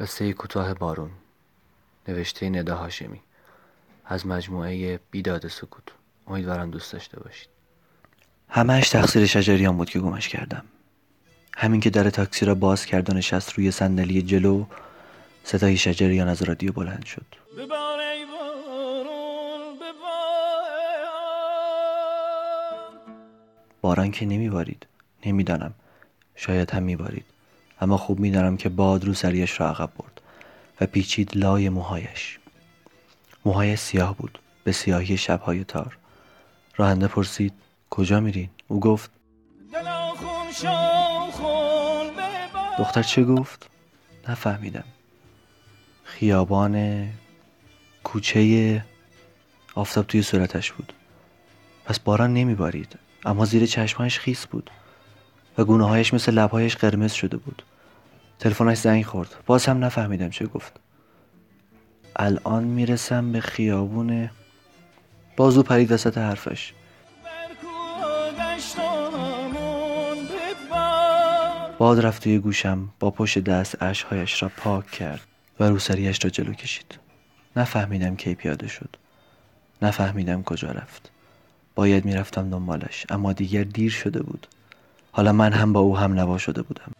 قصه کوتاه بارون نوشته ندا هاشمی از مجموعه بیداد سکوت. امیدوارم دوست داشته باشید. همهش تقصیر شجریان بود که گمش کردم. همین که در تاکسی را باز کرد و نشست روی صندلی جلو صدای شجریان از رادیو بلند شد. باران که نمیبارید. نمی‌دانم. شاید هم میبارید. اما خوب می‌دانم که باد رو سریش را عقب برد و پیچید لای موهایش. موهای سیاه بود به سیاهی شبهای تار. راننده پرسید کجا میرین؟ او گفت دختر چه گفت؟ نفهمیدم. خیابان کوچه آفتاب توی صورتش بود. پس باران نمیبارید اما زیر چشمهایش خیس بود و گونه هایش مثل لبهایش قرمز شده بود. تلفنش زنگ خورد. باز هم نفهمیدم چه گفت. الان می‌رسم به خیابون بازو پرید وسط حرفش. باد رفت توی گوشم با پشت دست اشهایش را پاک کرد و روسریش را جلو کشید. نفهمیدم کی پیاده شد. نفهمیدم کجا رفت. باید می‌رفتم دنبالش اما دیگر دیر شده بود. حالا من هم با او هم نوا شده بودم.